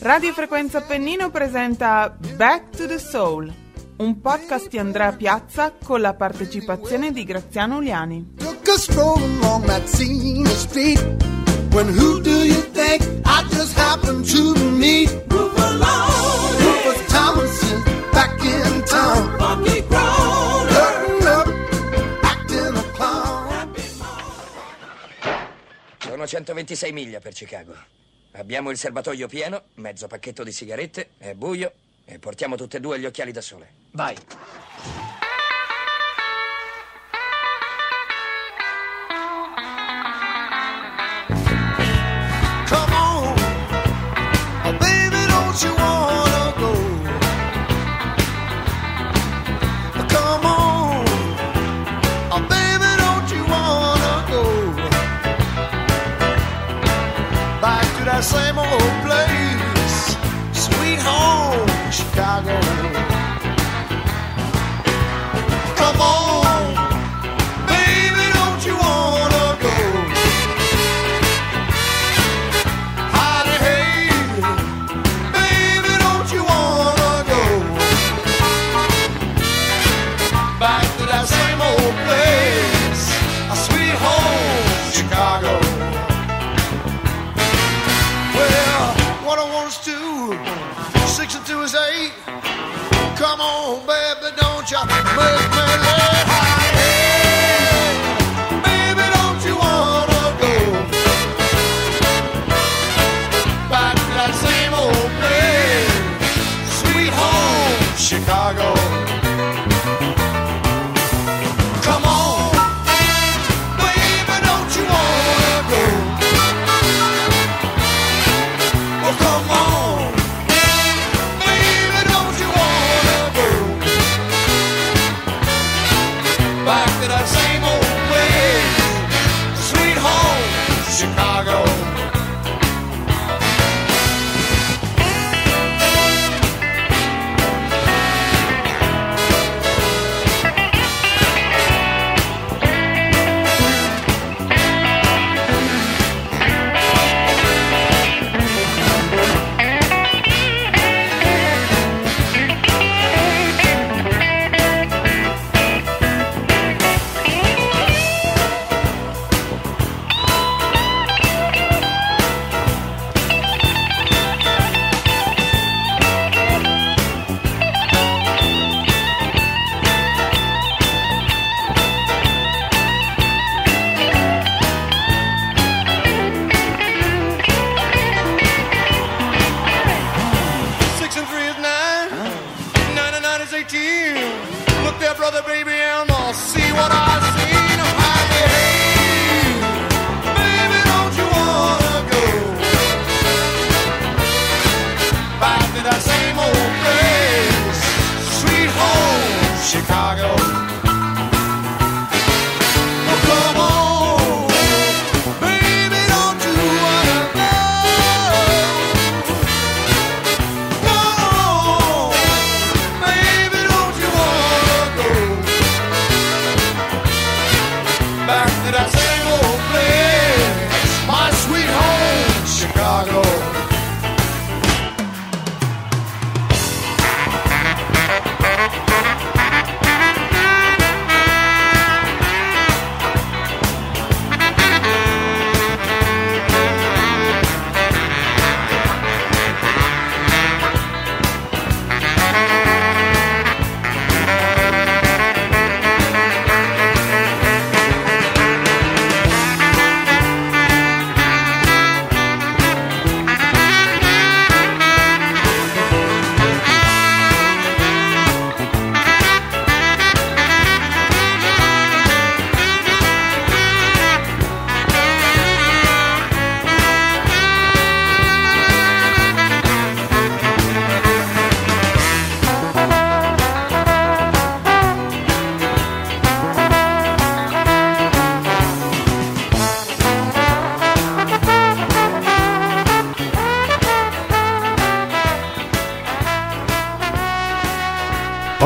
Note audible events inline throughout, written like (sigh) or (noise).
Radio Frequenza Pennino presenta Back to the Soul, un podcast di Andrea Piazza con la partecipazione di Graziano Uliani. When who do you think I just happened to meet? Move along. 126 miglia per Chicago. Abbiamo il serbatoio pieno, mezzo pacchetto di sigarette, è buio e portiamo tutte e due gli occhiali da sole. Vai. Georgia,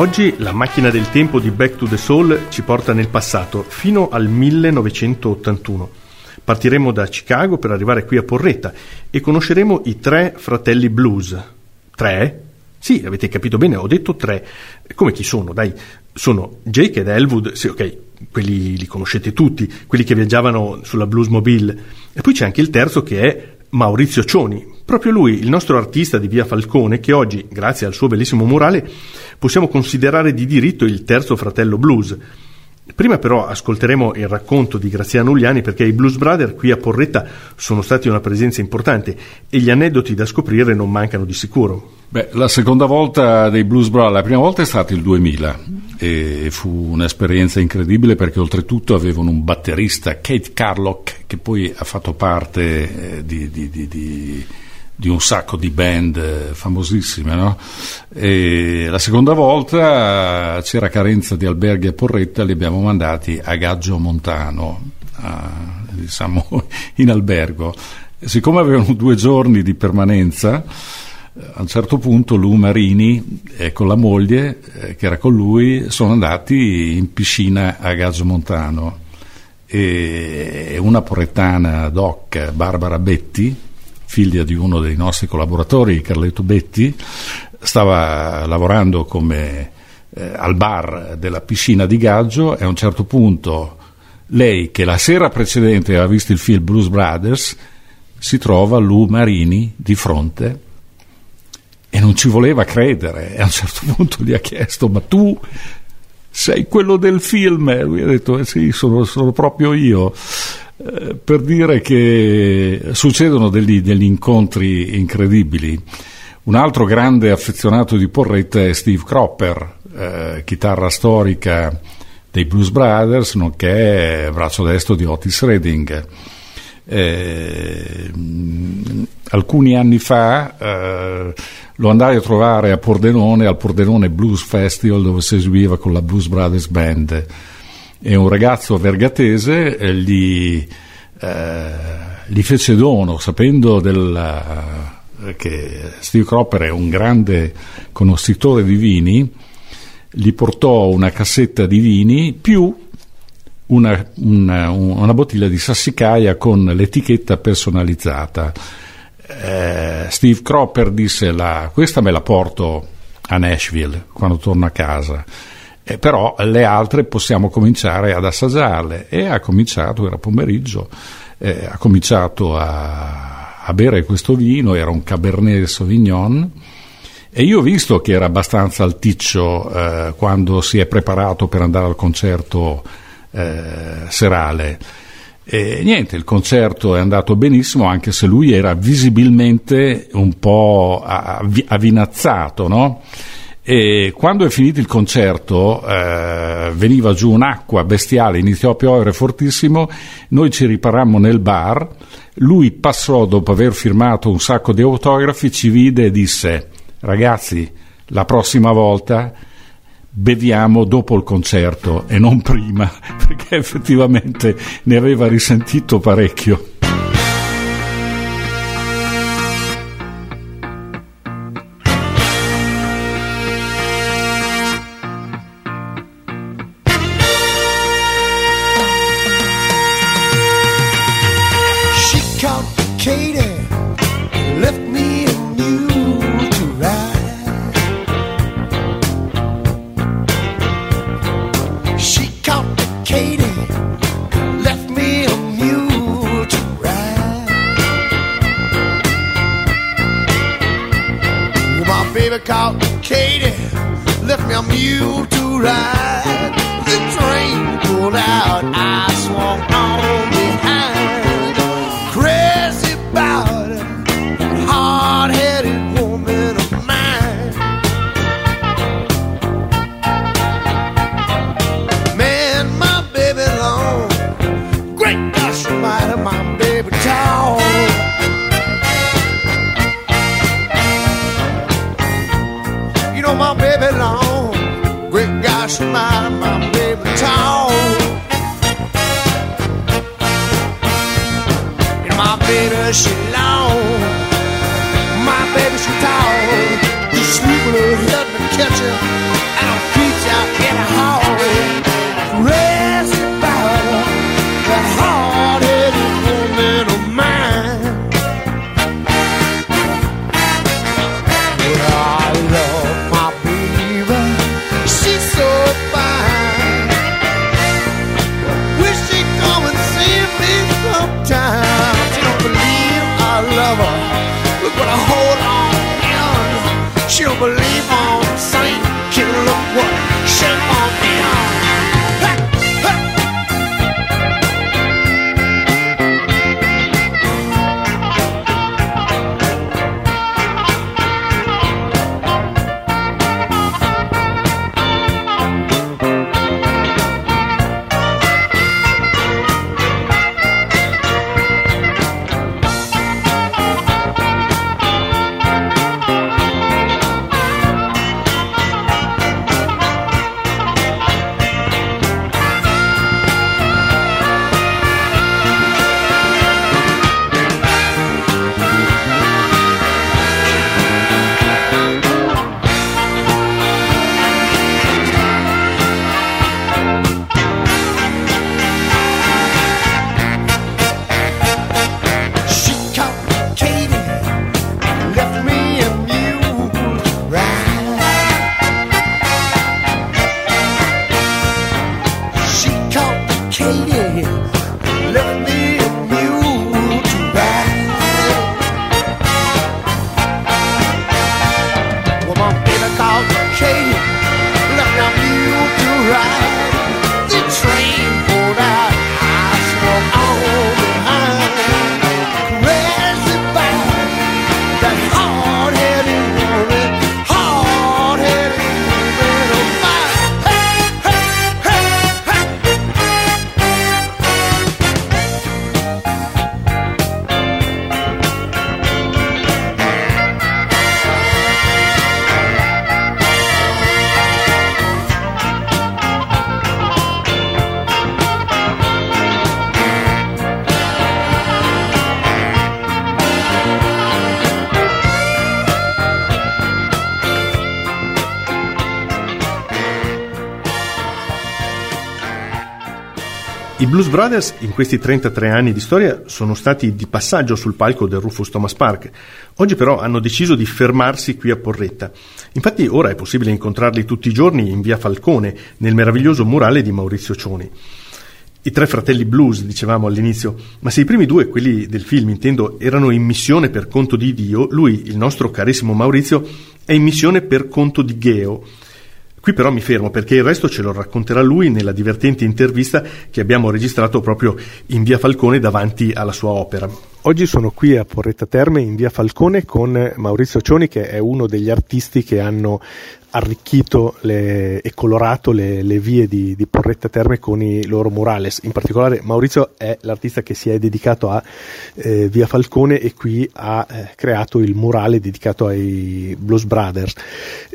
Oggi la macchina del tempo di Back to the Soul ci porta nel passato, fino al 1981. Partiremo da Chicago per arrivare qui a Porretta e conosceremo i tre fratelli blues. Tre? Sì, avete capito bene, ho detto tre. Come chi sono? Dai, sono Jake ed Elwood, sì, ok, quelli li conoscete tutti, quelli che viaggiavano sulla Bluesmobile. E poi c'è anche il terzo che è Maurizio Cioni, proprio lui, il nostro artista di Via Falcone, che oggi, grazie al suo bellissimo murale, possiamo considerare di diritto il terzo fratello blues. Prima però ascolteremo il racconto di Graziano Uliani perché i Blues Brothers qui a Porretta sono stati una presenza importante e gli aneddoti da scoprire non mancano di sicuro. Beh, la seconda volta dei Blues Brothers, la prima volta è stata il 2000 e fu un'esperienza incredibile perché oltretutto avevano un batterista, Kate Carlock, che poi ha fatto parte eh, di, di, di, di di un sacco di band eh, famosissime. No? la seconda volta c'era carenza di alberghi a Porretta, li abbiamo mandati a Gaggio Montano, a, diciamo (laughs) in albergo. Siccome avevano due giorni di permanenza, eh, a un certo punto Lu Marini e con la moglie eh, che era con lui sono andati in piscina a Gaggio Montano e una porrettana doc, Barbara Betti, figlia di uno dei nostri collaboratori, Carletto Betti, stava lavorando come, eh, al bar della piscina di Gaggio e a un certo punto lei, che la sera precedente aveva visto il film Blues Brothers, si trova Lu Marini di fronte e non ci voleva credere e a un certo punto gli ha chiesto ma tu sei quello del film? E lui ha detto eh sì, sono, sono proprio io. Eh, per dire che succedono degli, degli, incontri incredibili. Un altro grande affezionato di Porretta è Steve Cropper, eh, chitarra storica dei Blues Brothers, nonché braccio destro di Otis Redding. Eh, alcuni anni fa eh, lo andai a trovare a Pordenone al Pordenone Blues Festival dove si eseguiva con la Blues Brothers Band e un ragazzo vergatese eh, gli, eh, gli, fece dono, sapendo della, eh, che Steve Cropper è un grande conoscitore di vini, gli portò una cassetta di vini più una, una, una bottiglia di sassicaia con l'etichetta personalizzata. Eh, Steve Cropper disse la, questa me la porto a Nashville quando torno a casa eh, però le altre possiamo cominciare ad assaggiarle e ha cominciato, era pomeriggio, eh, ha cominciato a, a, bere questo vino, era un Cabernet Sauvignon e io ho visto che era abbastanza alticcio eh, quando si è preparato per andare al concerto eh, serale. E niente, il concerto è andato benissimo, anche se lui era visibilmente un po' avinazzato, no? E quando è finito il concerto eh, veniva giù un'acqua bestiale, iniziò a piovere fortissimo, noi ci riparammo nel bar, lui passò dopo aver firmato un sacco di autografi, ci vide e disse ragazzi la prossima volta beviamo dopo il concerto e non prima, (laughs) perché effettivamente ne aveva risentito parecchio. Blues Brothers in questi 33 anni di storia sono stati di passaggio sul palco del Rufus Thomas Park. Oggi però hanno deciso di fermarsi qui a Porretta. Infatti ora è possibile incontrarli tutti i giorni in via Falcone, nel meraviglioso murale di Maurizio Cioni. I tre fratelli blues, dicevamo all'inizio, ma se i primi due, quelli del film intendo, erano in missione per conto di Dio, lui, il nostro carissimo Maurizio, è in missione per conto di Geo. Qui però mi fermo perché il resto ce lo racconterà lui nella divertente intervista che abbiamo registrato proprio in via Falcone davanti alla sua opera. Oggi sono qui a Porretta Terme in via Falcone con Maurizio Cioni che è uno degli artisti che hanno arricchito le, e colorato le, le vie di, di, Porretta Terme con i loro murales. In particolare Maurizio è l'artista che si è dedicato a eh, Via Falcone e qui ha eh, creato il murale dedicato ai Blues Brothers.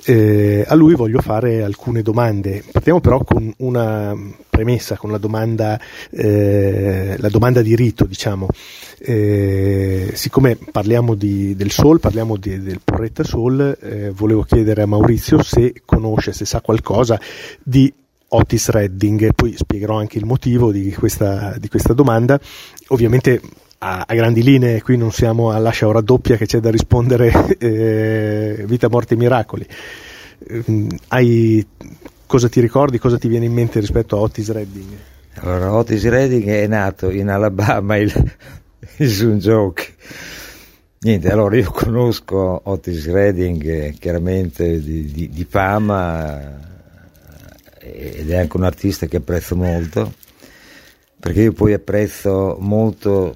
Eh, a lui voglio fare alcune domande. Partiamo però con una premessa, con la domanda, eh, la domanda di rito, diciamo. Eh, siccome parliamo di, del soul, parliamo di, del Porretta Soul, eh, volevo chiedere a Maurizio se conosce, se sa qualcosa di Otis Redding, poi spiegherò anche il motivo di questa, di questa domanda. Ovviamente a, a, grandi linee, qui non siamo alla ora doppia che c'è da rispondere (laughs) eh, vita, morte e miracoli. Eh, hai, cosa ti ricordi, cosa ti viene in mente rispetto a Otis Redding? Allora, Otis Redding è nato in Alabama il, (laughs) il Sun Joke. Niente, allora io conosco Otis Redding eh, chiaramente di, di, di fama ed è anche un artista che apprezzo molto perché io poi apprezzo molto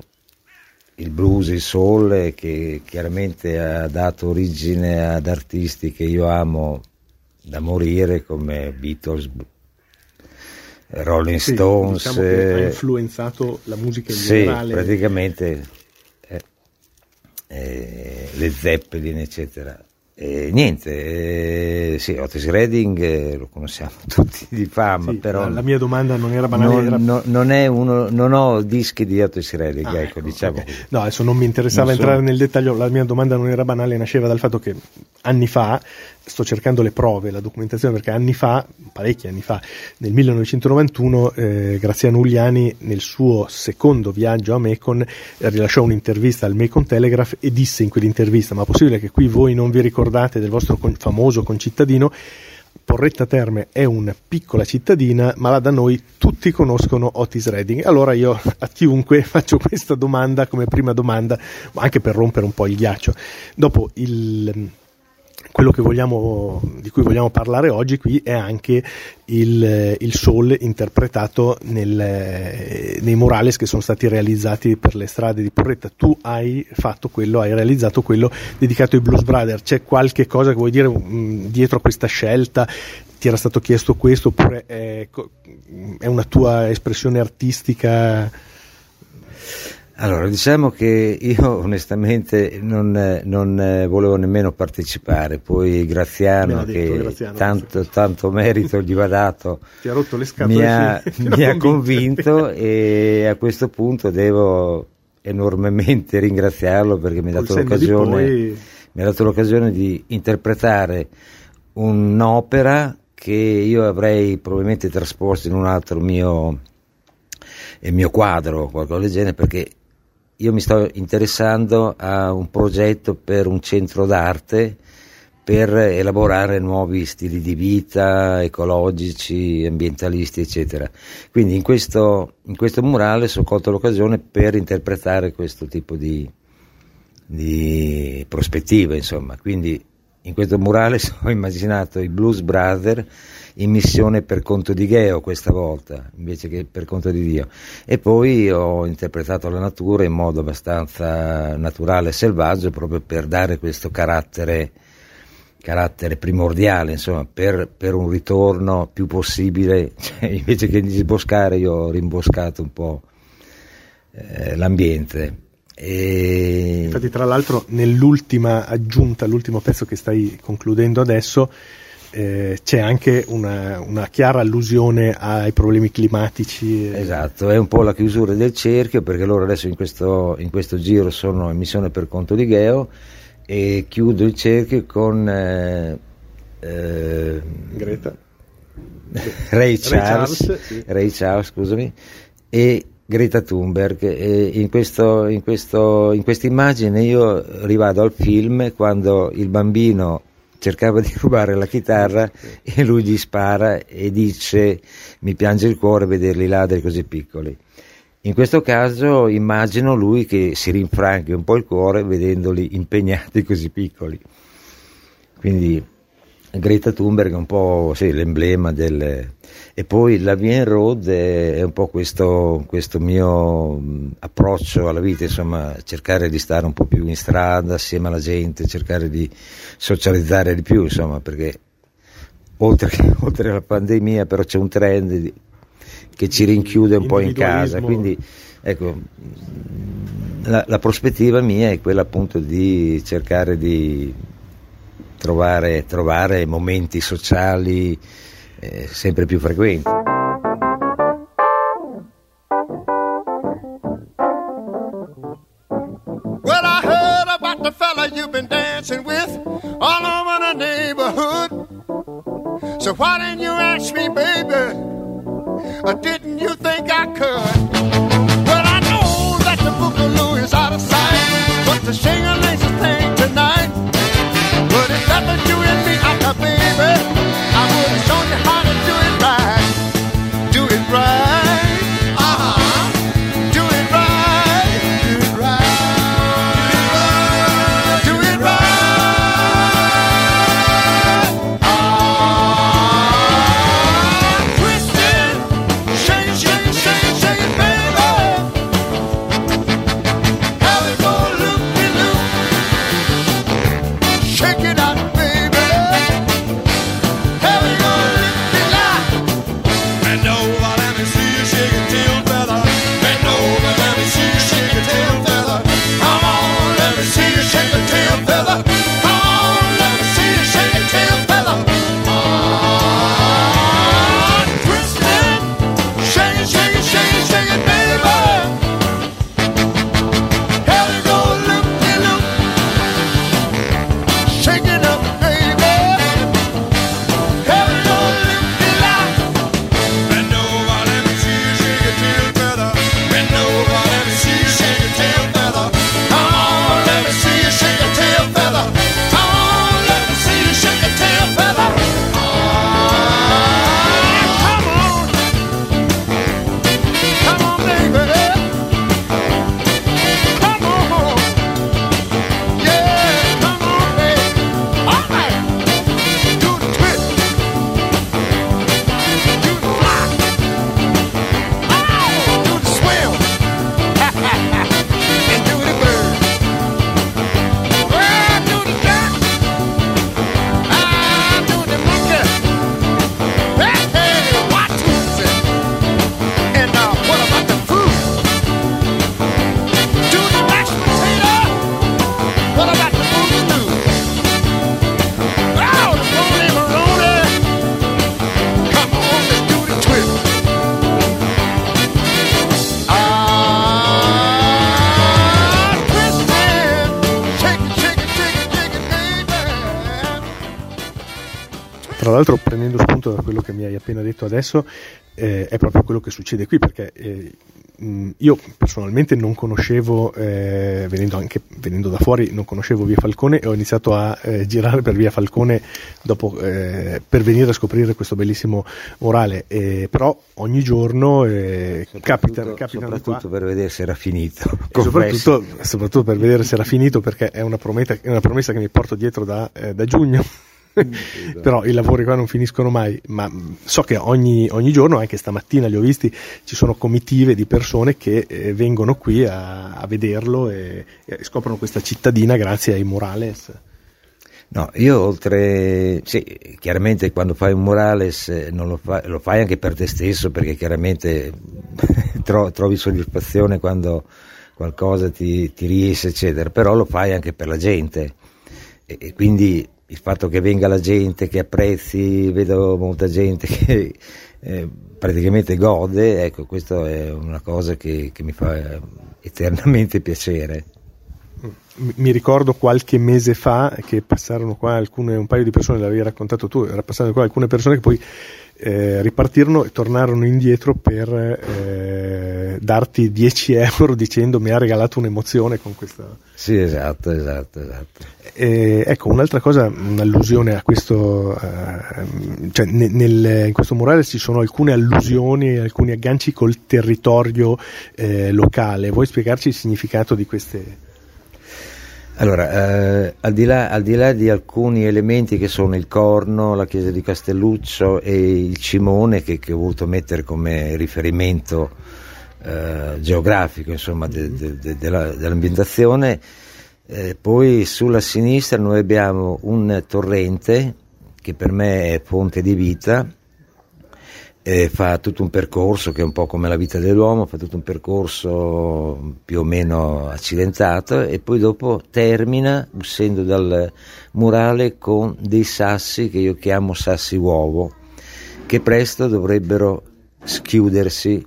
il blues, il soul che chiaramente ha dato origine ad artisti che io amo da morire come Beatles, Rolling sì, Stones. Diciamo che ha influenzato la musica in sì, generale. praticamente eh, eh, le Zeppelin, eccetera. E niente, eh, sì, Otis Redding eh, lo conosciamo (laughs) tutti di fama, Sì, però la, mia domanda non era banale. non, era- no- non è uno, non ho dischi di Otis Redding, Ah, ecco, diciamo ok. così. No, adesso non mi interessava Non sono- entrare nel dettaglio, la mia domanda non era banale, nasceva dal fatto che anni fa, sto cercando le prove, la documentazione, perché anni fa, parecchi anni fa, nel 1991, eh, Graziano Ugliani nel suo secondo viaggio a eh, rilasciò un'intervista al Macon Telegraph e disse in quell'intervista, ma possibile che qui voi non vi ricordate del vostro con- famoso concittadino? Porretta Terme è una piccola cittadina, ma là da noi tutti conoscono Otis Redding. Allora io a chiunque (laughs) faccio questa domanda come prima domanda, ma anche per rompere un po' il ghiaccio. Dopo il quello vogliamo, di cui vogliamo parlare oggi qui è anche il, il soul interpretato nel, nei murales che sono stati realizzati per le strade di Porretta. Tu hai fatto quello, hai realizzato quello dedicato ai Blues Brothers. C'è qualche cosa che vuoi dire mh, mm, dietro a questa scelta? Ti era stato chiesto questo oppure è, è una tua espressione artistica? Allora, diciamo che io (laughs) onestamente non, non volevo nemmeno partecipare, poi Graziano, che Graziano, tanto, tanto, merito gli va dato, (laughs) ha mi, ha, (laughs) mi ha convinto. e a questo punto devo enormemente ringraziarlo perché mi ha dato, l'occasione, poi... mi ha dato l'occasione di interpretare un'opera che io avrei probabilmente trasposto in un altro mio, mio quadro, qualcosa del genere, perché io mi sto interessando a un progetto per un centro d'arte per elaborare nuovi stili di vita ecologici, ambientalisti, eccetera. Quindi in questo, in questo murale ho colto l'occasione per interpretare questo tipo di, di prospettive, insomma. Quindi in questo murale (laughs) ho immaginato i Blues Brothers in missione per conto di Gheo questa volta, invece che per conto di Dio. E poi ho interpretato la natura in modo abbastanza naturale e selvaggio proprio per dare questo carattere, carattere primordiale, insomma, per, per, un ritorno più possibile, (laughs) cioè, invece che disboscare io ho rimboscato un po' eh, l'ambiente. E... Infatti, tra l'altro, nell'ultima aggiunta, l'ultimo pezzo che stai concludendo adesso, eh, c'è anche una, una, chiara allusione ai problemi climatici. Esatto, è un po' la chiusura del cerchio perché loro adesso in questo, in questo giro sono in missione per conto di Geo e chiudo il cerchio con eh, eh, Greta. (laughs) Ray Charles, Ray Charles, sì. Ray Charles, scusami, e Greta Thunberg. E in, questo, in, questo, in questa immagine io rivado al film quando il bambino cercava di rubare la chitarra e lui gli spara e dice mi piange il cuore vederli ladri così piccoli. In questo caso immagino lui che si rinfranchi un po' il cuore vedendoli impegnati (laughs) così piccoli. Quindi Greta Thunberg è un po' sì, l'emblema del... E poi la Vien Road è un po' questo, questo, mio approccio alla vita, insomma, cercare di stare un po' più in strada assieme alla gente, cercare di socializzare di più, insomma, perché oltre, (laughs) oltre alla pandemia però c'è un trend che ci rinchiude un po' in casa, quindi ecco, la, la prospettiva mia è quella appunto di cercare di trovare, trovare momenti sociali eh, sempre più frequenti. Well, I heard about the fella you've been dancing with all over the neighborhood. So why didn't you ask me, baby? Or didn't adesso, eh, è proprio quello che succede qui, perché eh, io personalmente non conoscevo, eh, venendo, anche, venendo da fuori, non conoscevo Via Falcone e ho iniziato a eh, girare per Via Falcone dopo, eh, per venire a scoprire questo bellissimo morale. però ogni giorno eh, capita, capita soprattutto per vedere se era finito. Soprattutto, soprattutto, per vedere se era finito perché è una, promessa, è una promessa che mi porto dietro da, eh, da giugno. Però i lavori qua non finiscono mai, ma so che ogni, ogni, giorno, anche stamattina li ho visti, ci sono comitive di persone che eh, vengono qui a, a vederlo e, e, scoprono questa cittadina grazie ai murales. No, io oltre, sì, chiaramente quando fai un murales eh, lo fai, lo, fai, anche per te stesso perché chiaramente (laughs) trovi soddisfazione quando qualcosa ti, ti riesce, eccetera, però lo fai anche per la gente e, e quindi il fatto che venga la gente, che apprezzi, vedo molta gente che eh, praticamente gode, ecco, questa è una cosa che, che mi fa eternamente piacere. Mi ricordo qualche mese fa che passarono qua alcune, un paio di persone, l'avevi raccontato tu, era passato qua alcune persone che poi eh, ripartirono e tornarono indietro per eh, darti 10 euro dicendo mi ha regalato un'emozione con questa. Sì, esatto, esatto, esatto. E, ecco, un'altra cosa, un'allusione a questo, eh, cioè nel, in questo murale ci sono alcune allusioni, alcuni agganci col territorio eh, locale. Vuoi spiegarci il significato di queste? Allora, eh, al, di là, al, di là, di alcuni elementi che sono il corno, la chiesa di Castelluccio e il cimone che, che ho voluto mettere come riferimento eh, geografico insomma, de, de, de, della, dell'ambientazione, eh, poi sulla sinistra noi abbiamo un torrente che per me è fonte di vita eh, fa tutto un percorso che è un po' come la vita dell'uomo, fa tutto un percorso più o meno accidentato e poi dopo termina uscendo dal murale con dei sassi che io chiamo sassi uovo, che presto dovrebbero schiudersi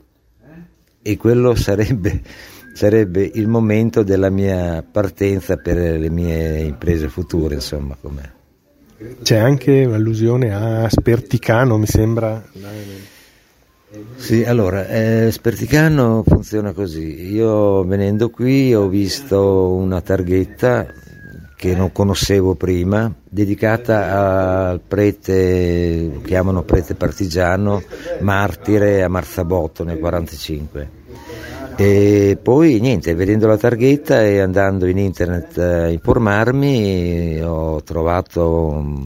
e quello sarebbe, sarebbe il momento della mia partenza per le mie imprese future, insomma. Com'è. C'è anche un'allusione a Sperticano, mi sembra. Sì, allora, eh, Sperticano funziona così. Io venendo qui ho visto una targhetta che non conoscevo prima, dedicata al prete, lo chiamano prete partigiano, martire a Marzabotto nel 1945. E poi niente, vedendo la targhetta e andando in internet a informarmi ho trovato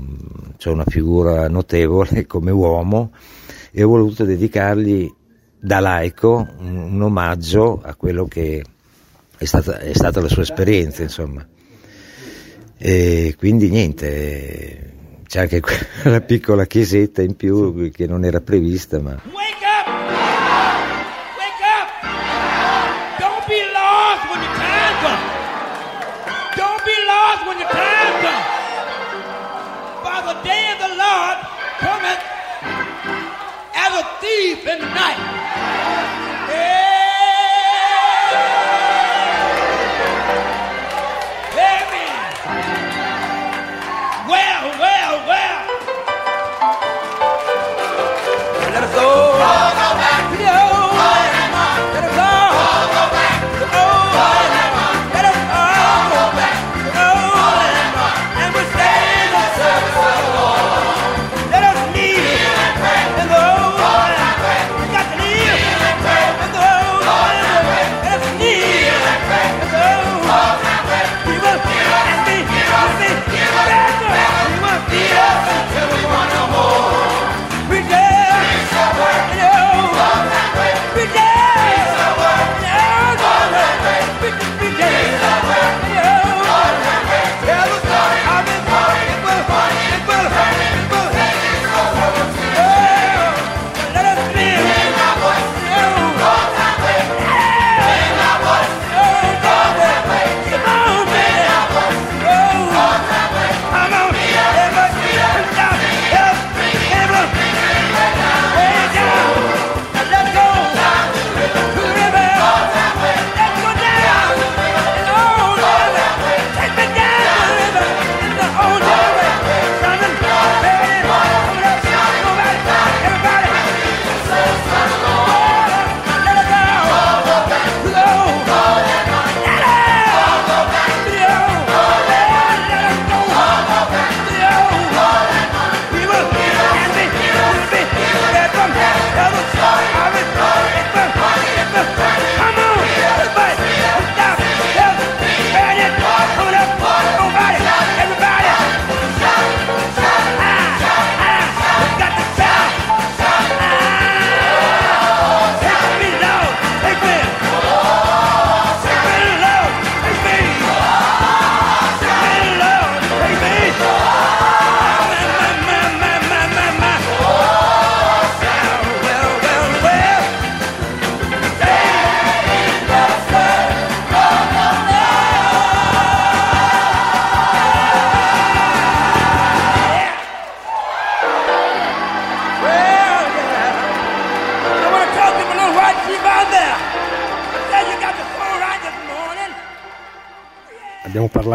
cioè una figura notevole (laughs) come uomo e ho voluto dedicargli da laico un, omaggio a quello che è stata, è stata la sua esperienza insomma. E quindi niente, c'è anche (laughs) quella piccola chiesetta in più che non era prevista ma...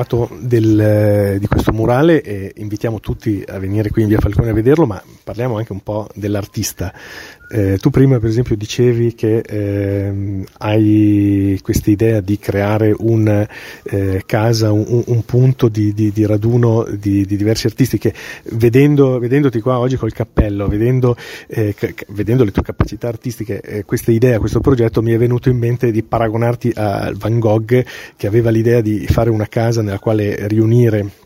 parlato del, di questo murale e invitiamo tutti a venire qui in via Falcone a vederlo, ma parliamo anche un po' dell'artista. Eh, tu prima per esempio dicevi che eh, hai questa idea di creare una eh, casa, un, un punto di, di, di raduno di, di, diversi artisti che vedendo, vedendoti qua oggi col cappello, vedendo, eh, vedendo le tue capacità artistiche, eh, questa idea, questo progetto mi è venuto in mente di paragonarti a Van Gogh che aveva l'idea di fare una casa nella quale riunire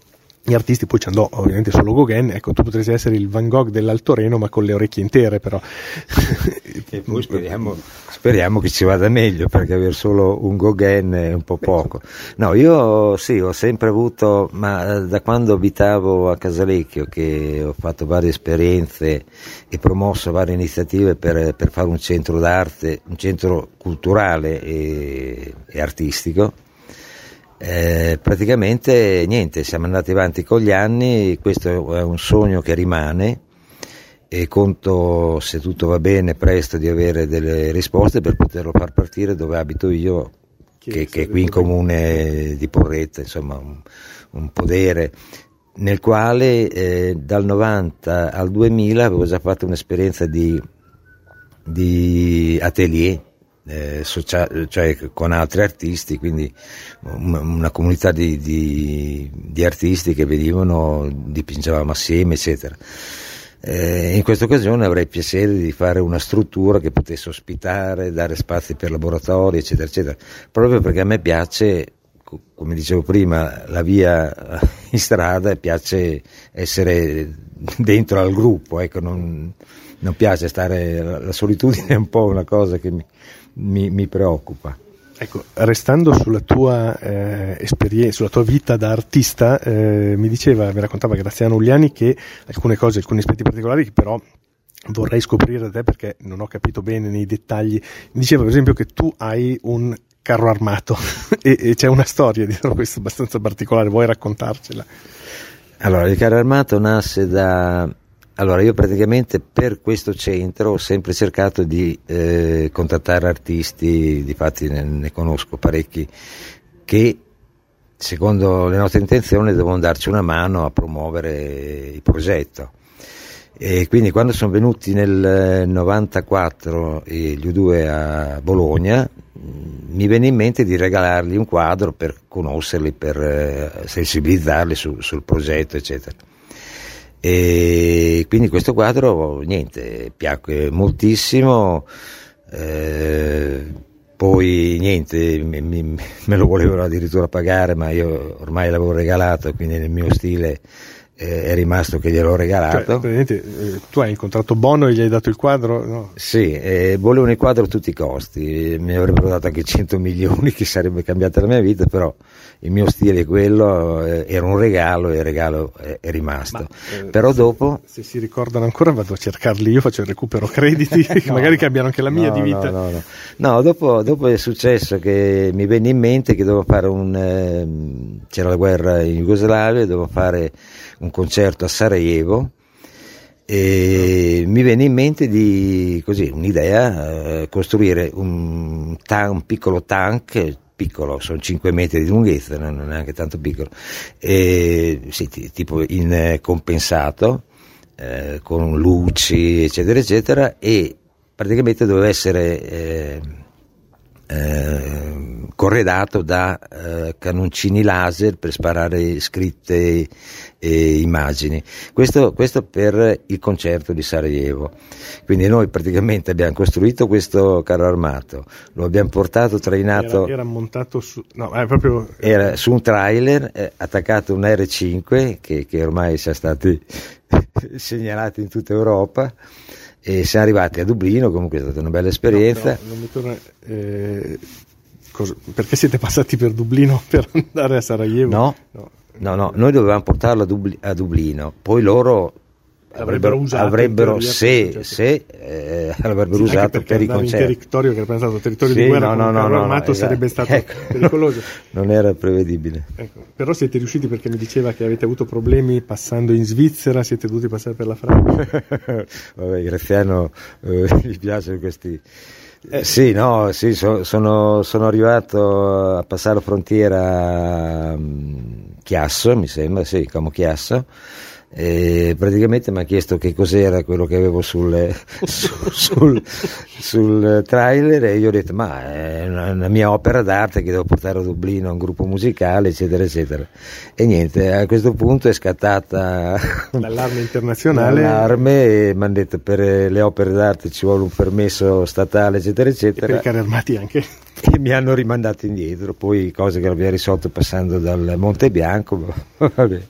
gli artisti, poi ci andò ovviamente solo Gauguin, ecco tu potresti essere il Van Gogh dell'Alto Reno ma con le orecchie intere però. (laughs) e poi speriamo, speriamo, che ci vada meglio perché avere solo un Gauguin è un po' poco. No, io sì, ho sempre avuto, ma eh, da quando abitavo a Casalecchio che ho fatto varie esperienze e promosso varie iniziative per, per fare un centro d'arte, un centro culturale e, e artistico, eh, praticamente niente, siamo andati avanti con gli anni, questo è un sogno che rimane e conto, se tutto va bene, presto di avere delle risposte per poterlo far partire dove abito io, che, che è qui in comune di Porretta, insomma un, un podere nel quale eh, dal 90 al 2000 avevo già fatto un'esperienza di, di atelier eh, socia- cioè con altri artisti, quindi una comunità di, di, di, artisti che venivano, dipingevamo assieme, eccetera. Eh, in questa occasione avrei piacere di fare una struttura che potesse ospitare, dare spazi per laboratori, eccetera, eccetera, proprio perché a me piace, come dicevo prima, la via (laughs) in strada e piace essere dentro al gruppo, ecco, non, non piace stare, la solitudine è un po' una cosa che mi, mi, mi preoccupa. Ecco, restando sulla tua eh, esperienza, sulla tua vita da artista, eh, mi diceva, mi raccontava Graziano Ugliani che alcune cose, alcuni aspetti particolari che però vorrei scoprire da te perché non ho capito bene nei dettagli. Mi diceva per esempio che tu hai un carro armato (laughs) e, e, c'è una storia dietro questo abbastanza particolare, vuoi raccontarcela? Allora, il carro armato nasce da allora, io praticamente per questo centro ho sempre cercato di eh, contattare artisti, difatti ne, ne conosco parecchi, che secondo le nostre intenzioni devono darci una mano a promuovere il progetto. E quindi quando sono venuti nel 94 gli U2 a Bologna, mi venne in mente di regalargli un quadro per conoscerli, per eh, sensibilizzarli su, sul progetto, eccetera. E quindi questo quadro, niente, piacque moltissimo. Eh, poi niente, mi, mi, me lo volevano addirittura pagare, ma io ormai l'avevo regalato, quindi nel mio stile eh, è rimasto che gliel'ho regalato. Cioè, eh, tu hai incontrato Bono e gli hai dato il quadro? No. Sì, eh, volevano il quadro a tutti i costi, mi avrebbero dato anche 100 (laughs) milioni che sarebbe cambiata la mia vita, però il mio stile è quello, eh, era un regalo e il regalo è, è rimasto. Ma, eh, però se, dopo... Se si ricordano ancora vado a cercarli io, faccio il recupero crediti, (laughs) (laughs) no, magari cambiano anche la mia no, di vita. No, no, no. dopo, dopo, è successo che mi venne in mente che dovevo fare un... Eh, c'era la guerra in Jugoslavia, dovevo fare un concerto a Sarajevo e mi venne in mente di così un'idea eh, costruire un, tan, un, piccolo tank piccolo, sono 5 metri di lunghezza, non è neanche tanto piccolo, e, sì, tipo in eh, compensato, eh, con luci, eccetera, eccetera, e praticamente doveva essere eh, eh, corredato da eh, cannoncini laser per sparare scritte e immagini. Questo, questo, per il concerto di Sarajevo. Quindi noi praticamente abbiamo costruito questo carro armato, lo abbiamo portato trainato. Era, era montato su, no, proprio... era su un trailer, eh, attaccato un R5 che, che ormai siamo stati (laughs) segnalati in tutta Europa e siamo arrivati a Dublino, comunque è stata una bella esperienza. No, no, torna, eh, cosa, perché siete passati per Dublino (laughs) per andare a Sarajevo? No, no, no, no noi dovevamo portarlo a, Dubli, a Dublino, poi loro avrebbero, usato avrebbero se, se eh, l'avrebbero sì, usato per i concerti. in territorio che era pensato territorio sì, di guerra no, no, no, armato esatto. sarebbe stato ecco. pericoloso. (laughs) non era prevedibile. Ecco. Però siete riusciti perché mi diceva che avete avuto problemi passando in Svizzera, siete dovuti passare per la Francia. (laughs) Vabbè, Graziano eh, gli piace questi Eh, sì, no, sì, so, sono, sono, arrivato a passare la frontiera um, Chiasso, mi sembra, sì, Como Chiasso e praticamente mi ha chiesto che cos'era quello che avevo sul, (laughs) sul, sul, sul, trailer e io ho detto ma è una, una, mia opera d'arte che devo portare a Dublino a un gruppo musicale eccetera eccetera. E niente a questo punto è scattata (laughs) l'allarme internazionale. l'allarme e mi hanno detto per le opere d'arte ci vuole un permesso statale eccetera eccetera e per i carri armati anche. E mi hanno rimandato indietro poi cose che abbiamo risolto passando dal Monte Bianco (laughs) vabbè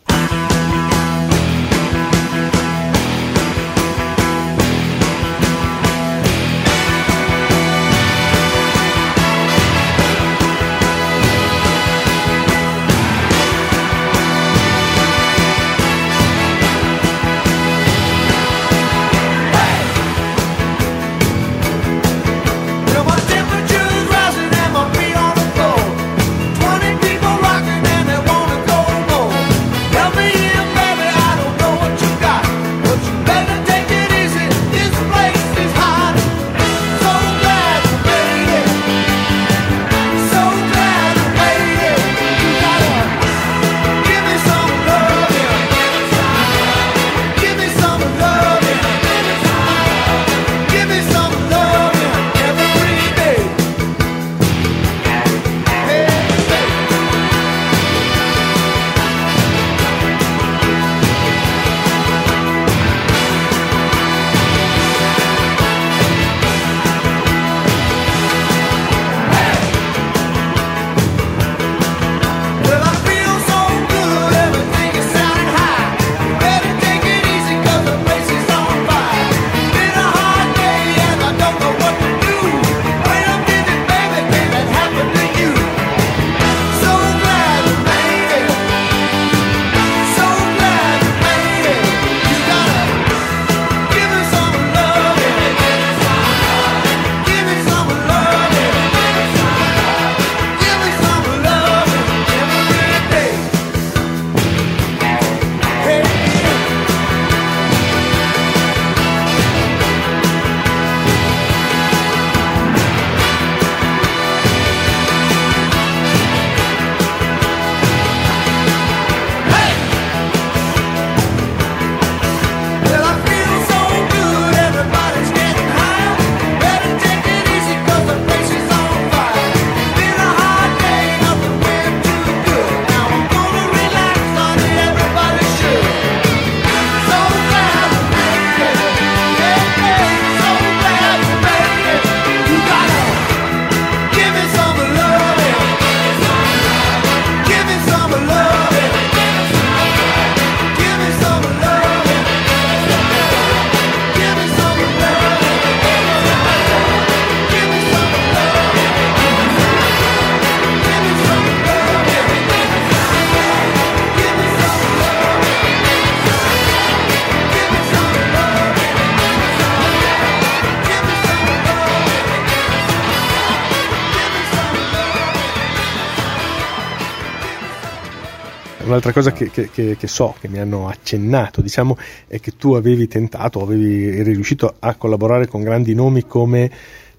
un'altra cosa che, che, che, so, che mi hanno accennato, diciamo, è che tu avevi tentato, avevi, eri riuscito a collaborare con grandi nomi come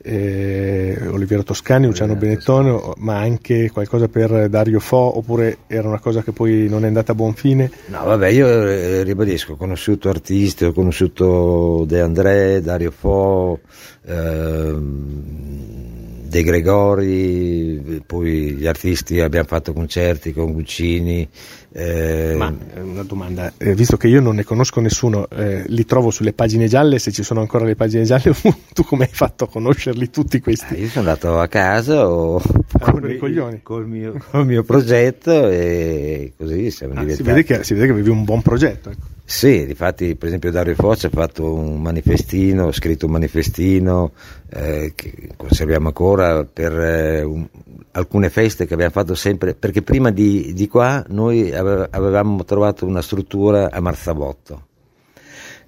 eh, Oliviero Toscani, Luciano Benettone, ma anche qualcosa per Dario Fo, oppure era una cosa che poi non è andata a buon fine? No, vabbè, io eh, ribadisco, ho conosciuto artisti, ho conosciuto De André, Dario Fo, ehm, De Gregori, poi gli artisti abbiamo fatto concerti con Guccini. Eh... Ma eh, una domanda, eh, visto che io non ne conosco nessuno, eh, li trovo sulle pagine gialle, se ci sono ancora le pagine gialle, (laughs) tu come hai fatto a conoscerli tutti questi? Eh, io sono andato a casa o con, i. Col, mio, col mio progetto e così siamo ah, diventati. Si vede, che, si vede che avevi un buon progetto. Ecco. Sì, infatti per esempio Dario Foccia ha fatto un manifestino, ha scritto un manifestino eh, che conserviamo ancora per eh, un, alcune feste che abbiamo fatto sempre, perché prima di, di qua noi avevamo trovato una struttura a Marzabotto,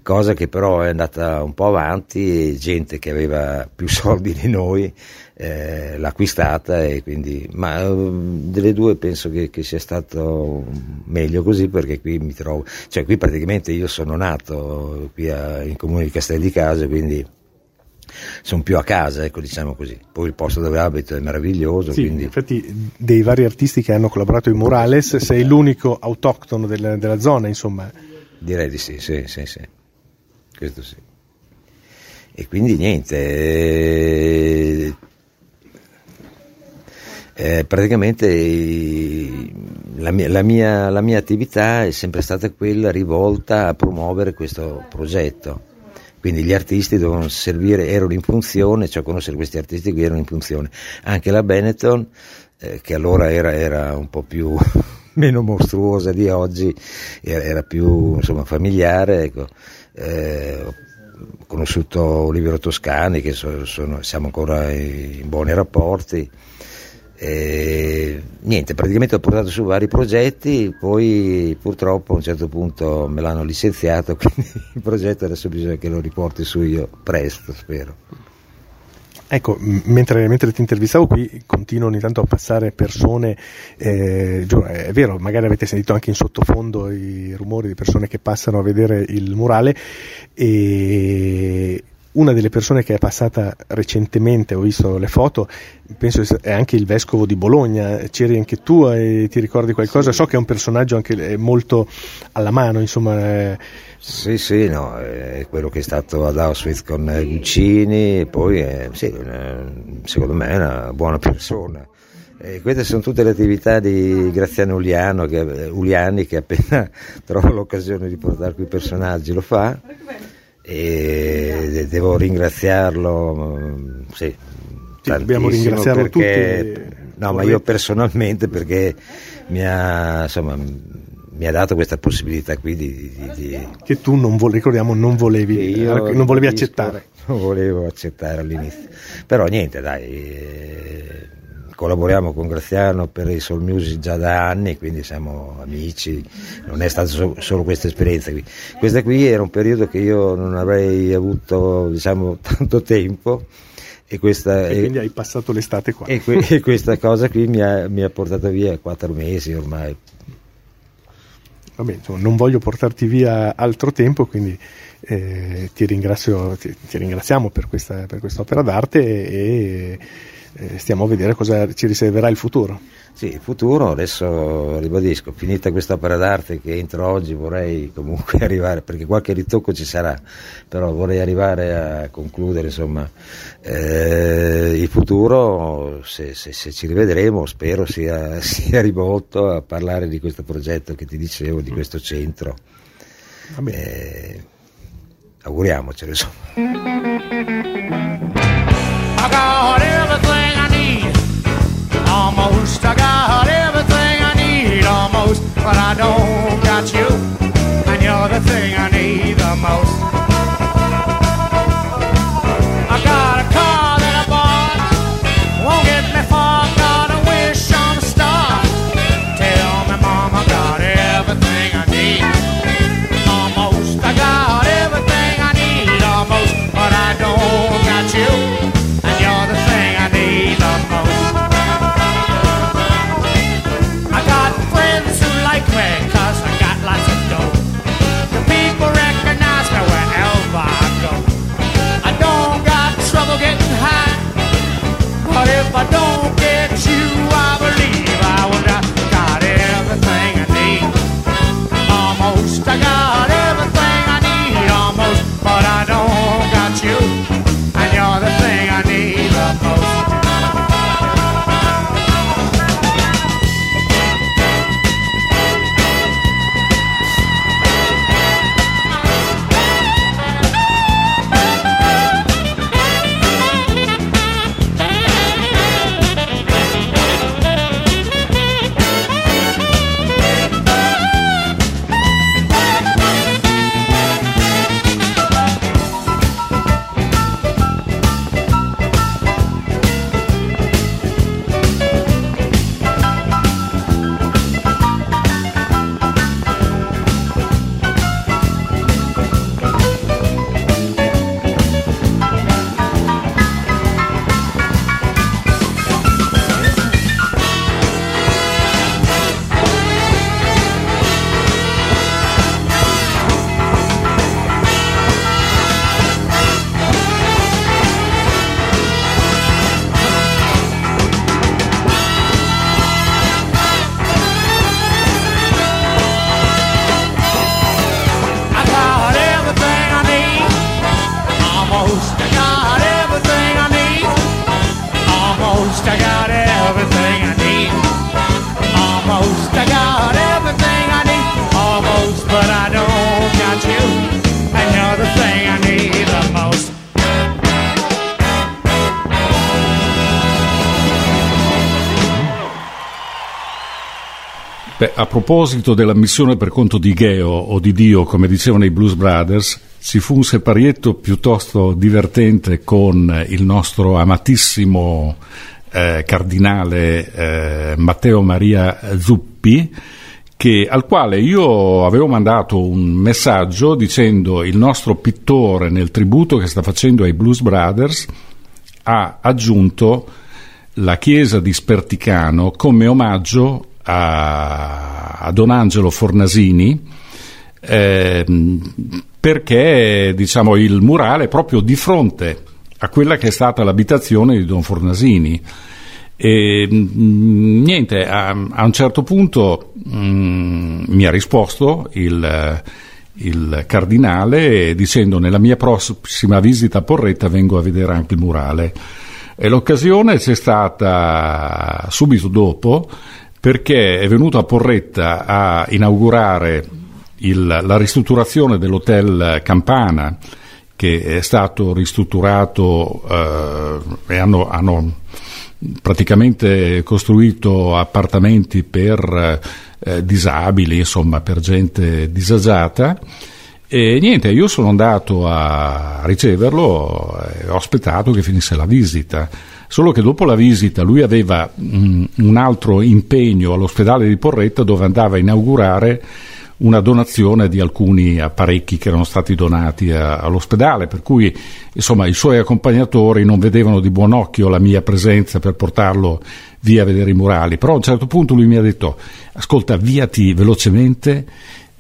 cosa che però è andata un po' avanti, gente che aveva più (laughs) soldi di noi eh, l'ha acquistata e quindi, ma eh, delle due penso che, che, sia stato meglio così perché qui mi trovo, cioè qui praticamente io sono nato qui a, in comune di Castel di Casa, quindi sono più a casa, ecco, diciamo così. Poi il posto dove abito è meraviglioso. Sì, quindi... infatti dei vari artisti che hanno collaborato in Murales sei l'unico autoctono del, della zona, insomma. Direi di sì, sì, sì, sì. Questo sì. E quindi niente, eh, eh, praticamente la mia, la, mia, la mia attività è sempre stata quella rivolta a promuovere questo progetto quindi gli artisti dovevano servire, erano in funzione, cioè conoscere questi artisti che erano in funzione. Anche la Benetton, eh, che allora era, era, un po' più (laughs) meno mostruosa di oggi, era, era più insomma, familiare. Ecco. Eh, ho conosciuto Olivero Toscani, che so, sono, siamo ancora in buoni rapporti. E, niente, praticamente ho portato su vari progetti, poi purtroppo a un certo punto me l'hanno licenziato, (laughs) quindi il progetto adesso bisogna che lo riporti su io presto, spero. Ecco, mentre, mentre, ti intervistavo qui continuo ogni tanto a passare persone, eh, è vero, magari avete sentito anche in sottofondo i rumori di persone che passano a vedere il murale e una delle persone che è passata recentemente, ho visto le foto, penso è anche il vescovo di Bologna, c'eri anche tu e ti ricordi qualcosa? Sì. So che è un personaggio anche molto alla mano, insomma. Sì, sì, no, è quello che è stato ad Auschwitz con Guccini, poi è, sì, secondo me è una buona persona. E queste sono tutte le attività di Graziano Uliano, che, Uliani che appena (laughs) trova l'occasione di portare qui personaggi lo fa e devo ringraziarlo. Sì, sì dobbiamo ringraziarlo perché, tutti. No, ma io personalmente perché mi ha, insomma, mi ha dato questa possibilità qui di, di, di... che tu non volevi, ricordiamo, non volevi, non volevi accettare. (laughs) Non volevo accettare all'inizio, però niente, dai. Collaboriamo con Graziano per il Soul Music già da anni, quindi siamo amici, non è stata so, solo questa esperienza qui. Questa qui era un periodo che io non avrei avuto diciamo, (laughs) tanto tempo. E, questa, e quindi hai passato l'estate qua. E, que, e questa cosa qui mi ha, mi ha portato via quattro mesi ormai. Vabbè, insomma, non voglio portarti via altro tempo, quindi eh, ti, ringrazio, ti, ti, ringraziamo per questa, per questa opera d'arte e, eh, stiamo a vedere cosa ci riserverà il futuro. Sì, il futuro, adesso ribadisco, finita questa opera d'arte che entro oggi vorrei comunque (laughs) arrivare, perché qualche ritocco ci sarà, però vorrei arrivare a concludere insomma eh, il futuro, se, se, se, ci rivedremo spero sia, (laughs) sia, rivolto a parlare di questo progetto che ti dicevo, di questo centro. Eh, auguriamocelo insomma. Almost, I got everything I need. Almost, but I don't got you. And you're the thing I need the most. A proposito della missione per conto di Geo o di Dio, come dicevano i Blues Brothers, ci fu un separietto piuttosto divertente con il nostro amatissimo eh, cardinale eh, Matteo Maria Zuppi, che, al quale io avevo mandato un messaggio dicendo il nostro pittore nel tributo che sta facendo ai Blues Brothers ha aggiunto la chiesa di Sperticano come omaggio a, a Don Angelo Fornasini eh, perché diciamo, il murale è proprio di fronte a quella che è stata l'abitazione di Don Fornasini. E, mh, niente, a, a, un certo punto mh, mi ha risposto il, il, cardinale dicendo nella mia prossima visita a Porretta vengo a vedere anche il murale. E l'occasione c'è stata subito dopo perché è venuto a Porretta a inaugurare il, la ristrutturazione dell'hotel Campana che è stato ristrutturato eh, e hanno, hanno, praticamente costruito appartamenti per eh, disabili, insomma per gente disagiata. E niente, io sono andato a riceverlo e ho aspettato che finisse la visita solo che dopo la visita lui aveva un, un altro impegno all'ospedale di Porretta dove andava a inaugurare una donazione di alcuni apparecchi che erano stati donati a, all'ospedale, per cui insomma i suoi accompagnatori non vedevano di buon occhio la mia presenza per portarlo via a vedere i murali, però a un certo punto lui mi ha detto ascolta viati velocemente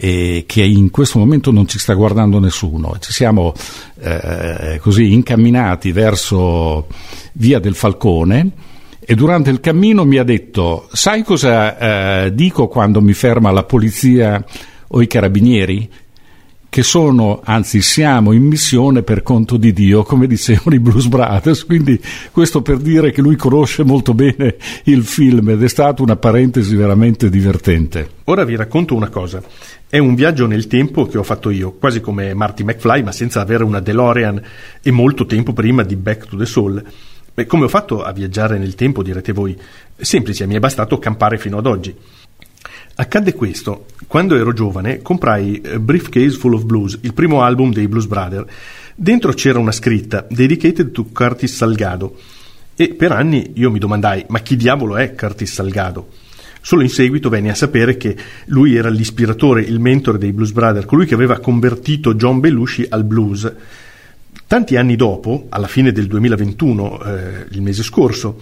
e che in questo momento non ci sta guardando nessuno. Ci siamo eh, così incamminati verso via del Falcone e durante il cammino mi ha detto sai cosa eh, dico quando mi ferma la polizia o i carabinieri? Che sono, anzi siamo in missione per conto di Dio, come dicevano i Blues Brothers, quindi questo per dire che lui conosce molto bene il film ed è stata una parentesi veramente divertente. Ora vi racconto una cosa. È un viaggio nel tempo che ho fatto io, quasi come Marty McFly, ma senza avere una DeLorean e molto tempo prima di Back to the Soul. Beh, come ho fatto a viaggiare nel tempo, direte voi? Semplice, mi è bastato campare fino ad oggi. Accadde questo. Quando ero giovane comprai eh, Briefcase Full of Blues, il primo album dei Blues Brothers. Dentro c'era una scritta Dedicated to Curtis Salgado e per anni io mi domandai ma chi diavolo è Curtis Salgado? Solo in seguito venne a sapere che lui era l'ispiratore, il mentore dei Blues Brothers, colui che aveva convertito John Belushi al blues. Tanti anni dopo, alla fine del 2021, eh, il mese scorso,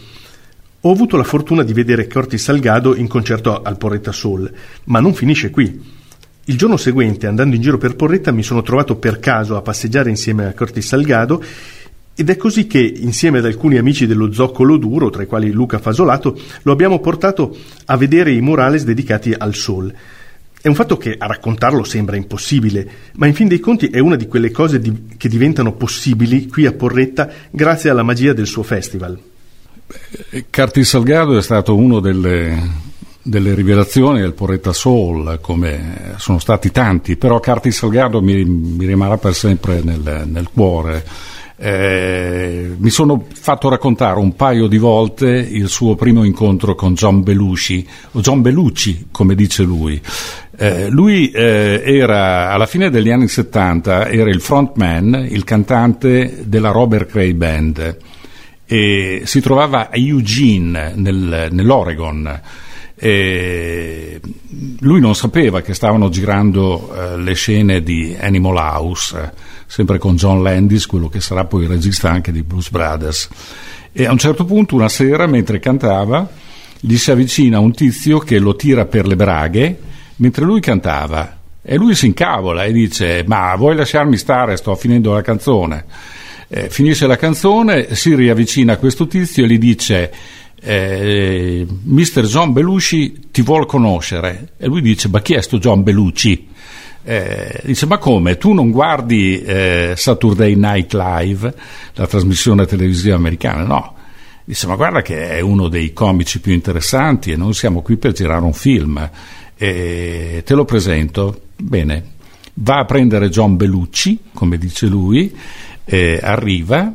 ho avuto la fortuna di vedere Curtis Salgado in concerto al Porretta Soul, ma non finisce qui. Il giorno seguente, andando in giro per Porretta, mi sono trovato per caso a passeggiare insieme a Curtis Salgado ed è così che, insieme ad alcuni amici dello Zoccolo Duro, tra i quali Luca Fasolato, lo abbiamo portato a vedere i murales dedicati al Soul. È un fatto che a raccontarlo sembra impossibile, ma in fin dei conti è una di quelle cose di, che diventano possibili qui a Porretta grazie alla magia del suo festival. Carti Salgado è stato uno delle, delle rivelazioni del Porretta Soul, come sono stati tanti, però Carti Salgado mi, mi rimarrà per sempre nel, nel cuore. Eh, mi sono fatto raccontare un paio di volte il suo primo incontro con John Belushi, o John Belucci, come dice lui. Eh, lui eh, era, alla fine degli anni 70, era il frontman, il cantante della Robert Cray Band e si trovava a Eugene, nel, nell'Oregon. E lui non sapeva che stavano girando eh, le scene di Animal House, eh, sempre con John Landis, quello che sarà poi il regista anche di Blues Brothers. E a un certo punto, una sera, mentre cantava, gli si avvicina un tizio che lo tira per le braghe mentre lui cantava. E lui si incavola e dice: Ma vuoi lasciarmi stare? Sto finendo la canzone. Eh, finisce la canzone, si riavvicina a questo tizio e gli dice eh, Mr. John Belushi ti vuol conoscere. E lui dice ma chi è sto John Belushi? Eh, dice ma come? Tu non guardi eh, Saturday Night Live la trasmissione televisiva americana? No. Dice ma guarda che è uno dei comici più interessanti e noi siamo qui per girare un film. E te lo presento. Bene. Va a prendere John Belucci come dice lui eh, arriva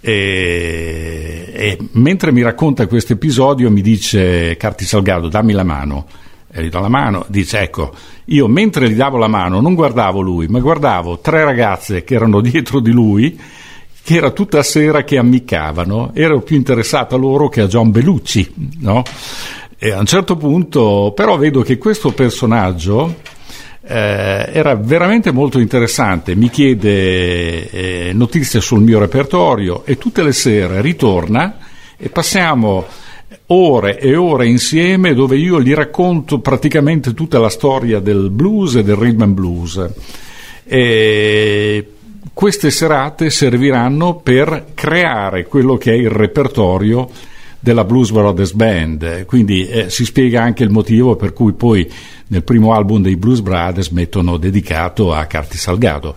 e, e, mentre mi racconta questo episodio mi dice Carti Salgado dammi la mano e gli do la mano, dice ecco, io mentre gli davo la mano non guardavo lui, ma guardavo tre ragazze che erano (laughs) dietro di lui, che era tutta sera che ammiccavano, ero più interessato a loro che a John Belucci, no? E a un certo punto però vedo che questo personaggio eh, era veramente molto interessante, mi chiede eh, notizie sul mio repertorio e tutte le sere ritorna e passiamo ore e ore insieme dove io gli racconto praticamente tutta la storia del blues e del rhythm and blues. E queste serate serviranno per creare quello che è il repertorio della Blues Brothers Band, quindi eh, si spiega anche il motivo per cui poi nel primo album dei Blues Brothers mettono dedicato a Carti Salgado.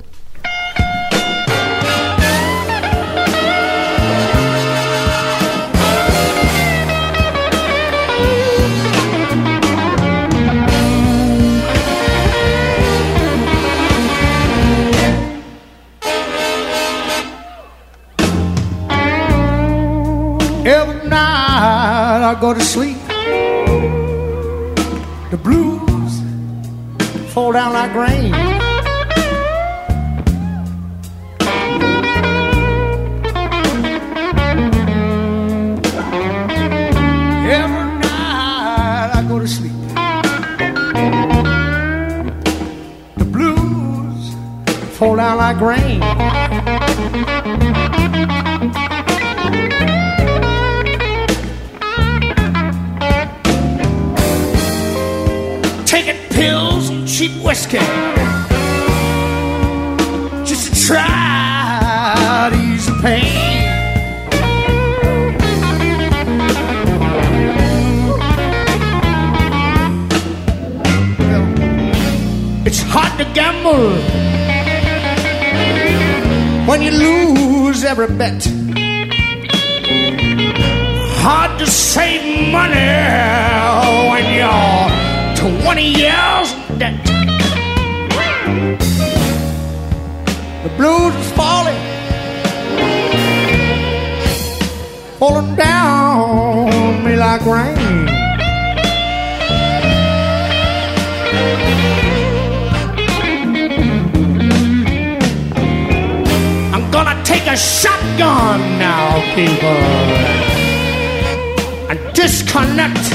I go to sleep. The blues fall down like rain. Every night I go to sleep. The blues fall down like rain. Whiskey just to try to ease the pain. It's hard to gamble when you lose every bet. Hard to save money when you're 20 years in debt. Blues is falling, falling down me like rain. I'm gonna take a shotgun now, people, and disconnect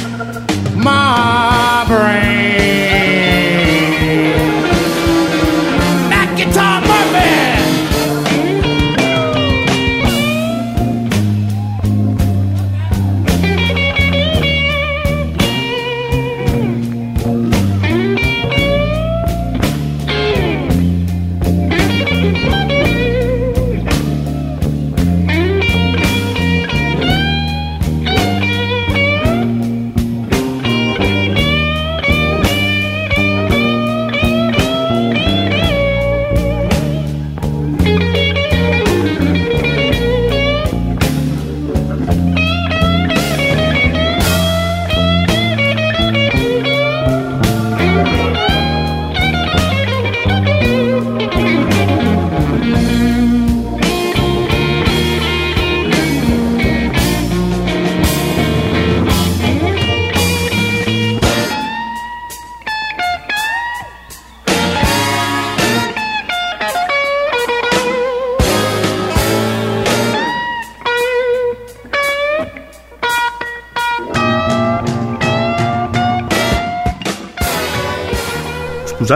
my brain.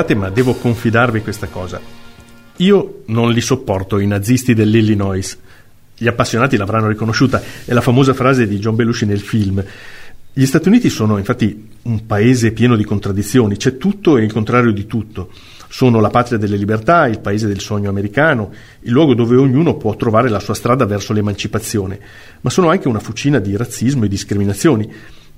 Scusate, ma devo confidarvi questa cosa. Io non li sopporto i nazisti dell'Illinois. Gli appassionati l'avranno riconosciuta, è la famosa frase di John Belushi nel film. Gli Stati Uniti sono infatti un paese pieno di contraddizioni, c'è tutto e il contrario di tutto. Sono la patria delle libertà, il paese del sogno americano, il luogo dove ognuno può trovare la sua strada verso l'emancipazione, ma sono anche una fucina di razzismo e discriminazioni.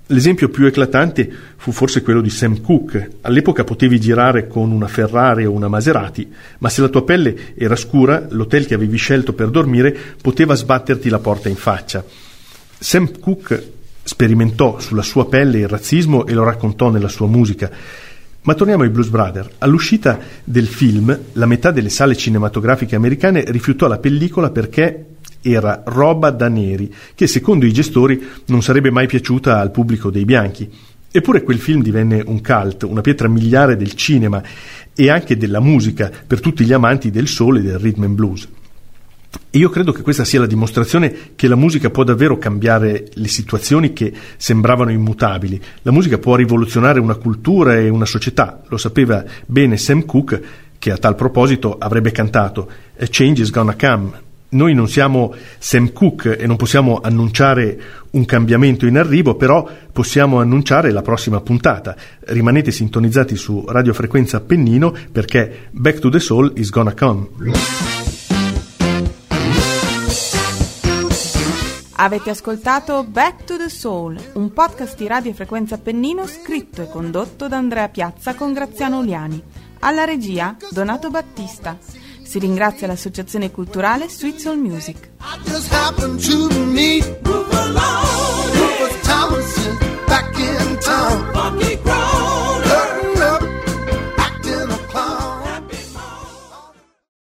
L'esempio più eclatante fu forse quello di Sam Cooke. All'epoca potevi girare con una Ferrari o una Maserati, ma se la tua pelle era scura, l'hotel che avevi scelto per dormire poteva sbatterti la porta in faccia. Sam Cooke sperimentò sulla sua pelle il razzismo e lo raccontò nella sua musica. Ma torniamo ai Blues Brothers. All'uscita del film, la metà delle sale cinematografiche americane rifiutò la pellicola perché era roba da neri, che secondo i gestori non sarebbe mai piaciuta al pubblico dei bianchi. Eppure quel film divenne un cult, una pietra miliare del cinema e anche della musica per tutti gli amanti del soul e del rhythm and blues. E io credo che questa sia la dimostrazione che la musica può davvero cambiare le situazioni che sembravano immutabili. La musica può rivoluzionare una cultura e una società. Lo sapeva bene Sam Cooke, che a tal proposito avrebbe cantato change is gonna come. Noi non siamo Sam Cooke e non possiamo annunciare un cambiamento in arrivo, però possiamo annunciare la prossima puntata. Rimanete sintonizzati su radiofrequenza Appennino perché Back to the Soul is gonna come. Avete ascoltato Back to the Soul, un podcast di Radio Frequenza Appennino scritto e condotto da Andrea Piazza con Graziano Uliani. Alla regia Donato Battista. Si ringrazia l'associazione culturale Sweet Soul Music. Back in town.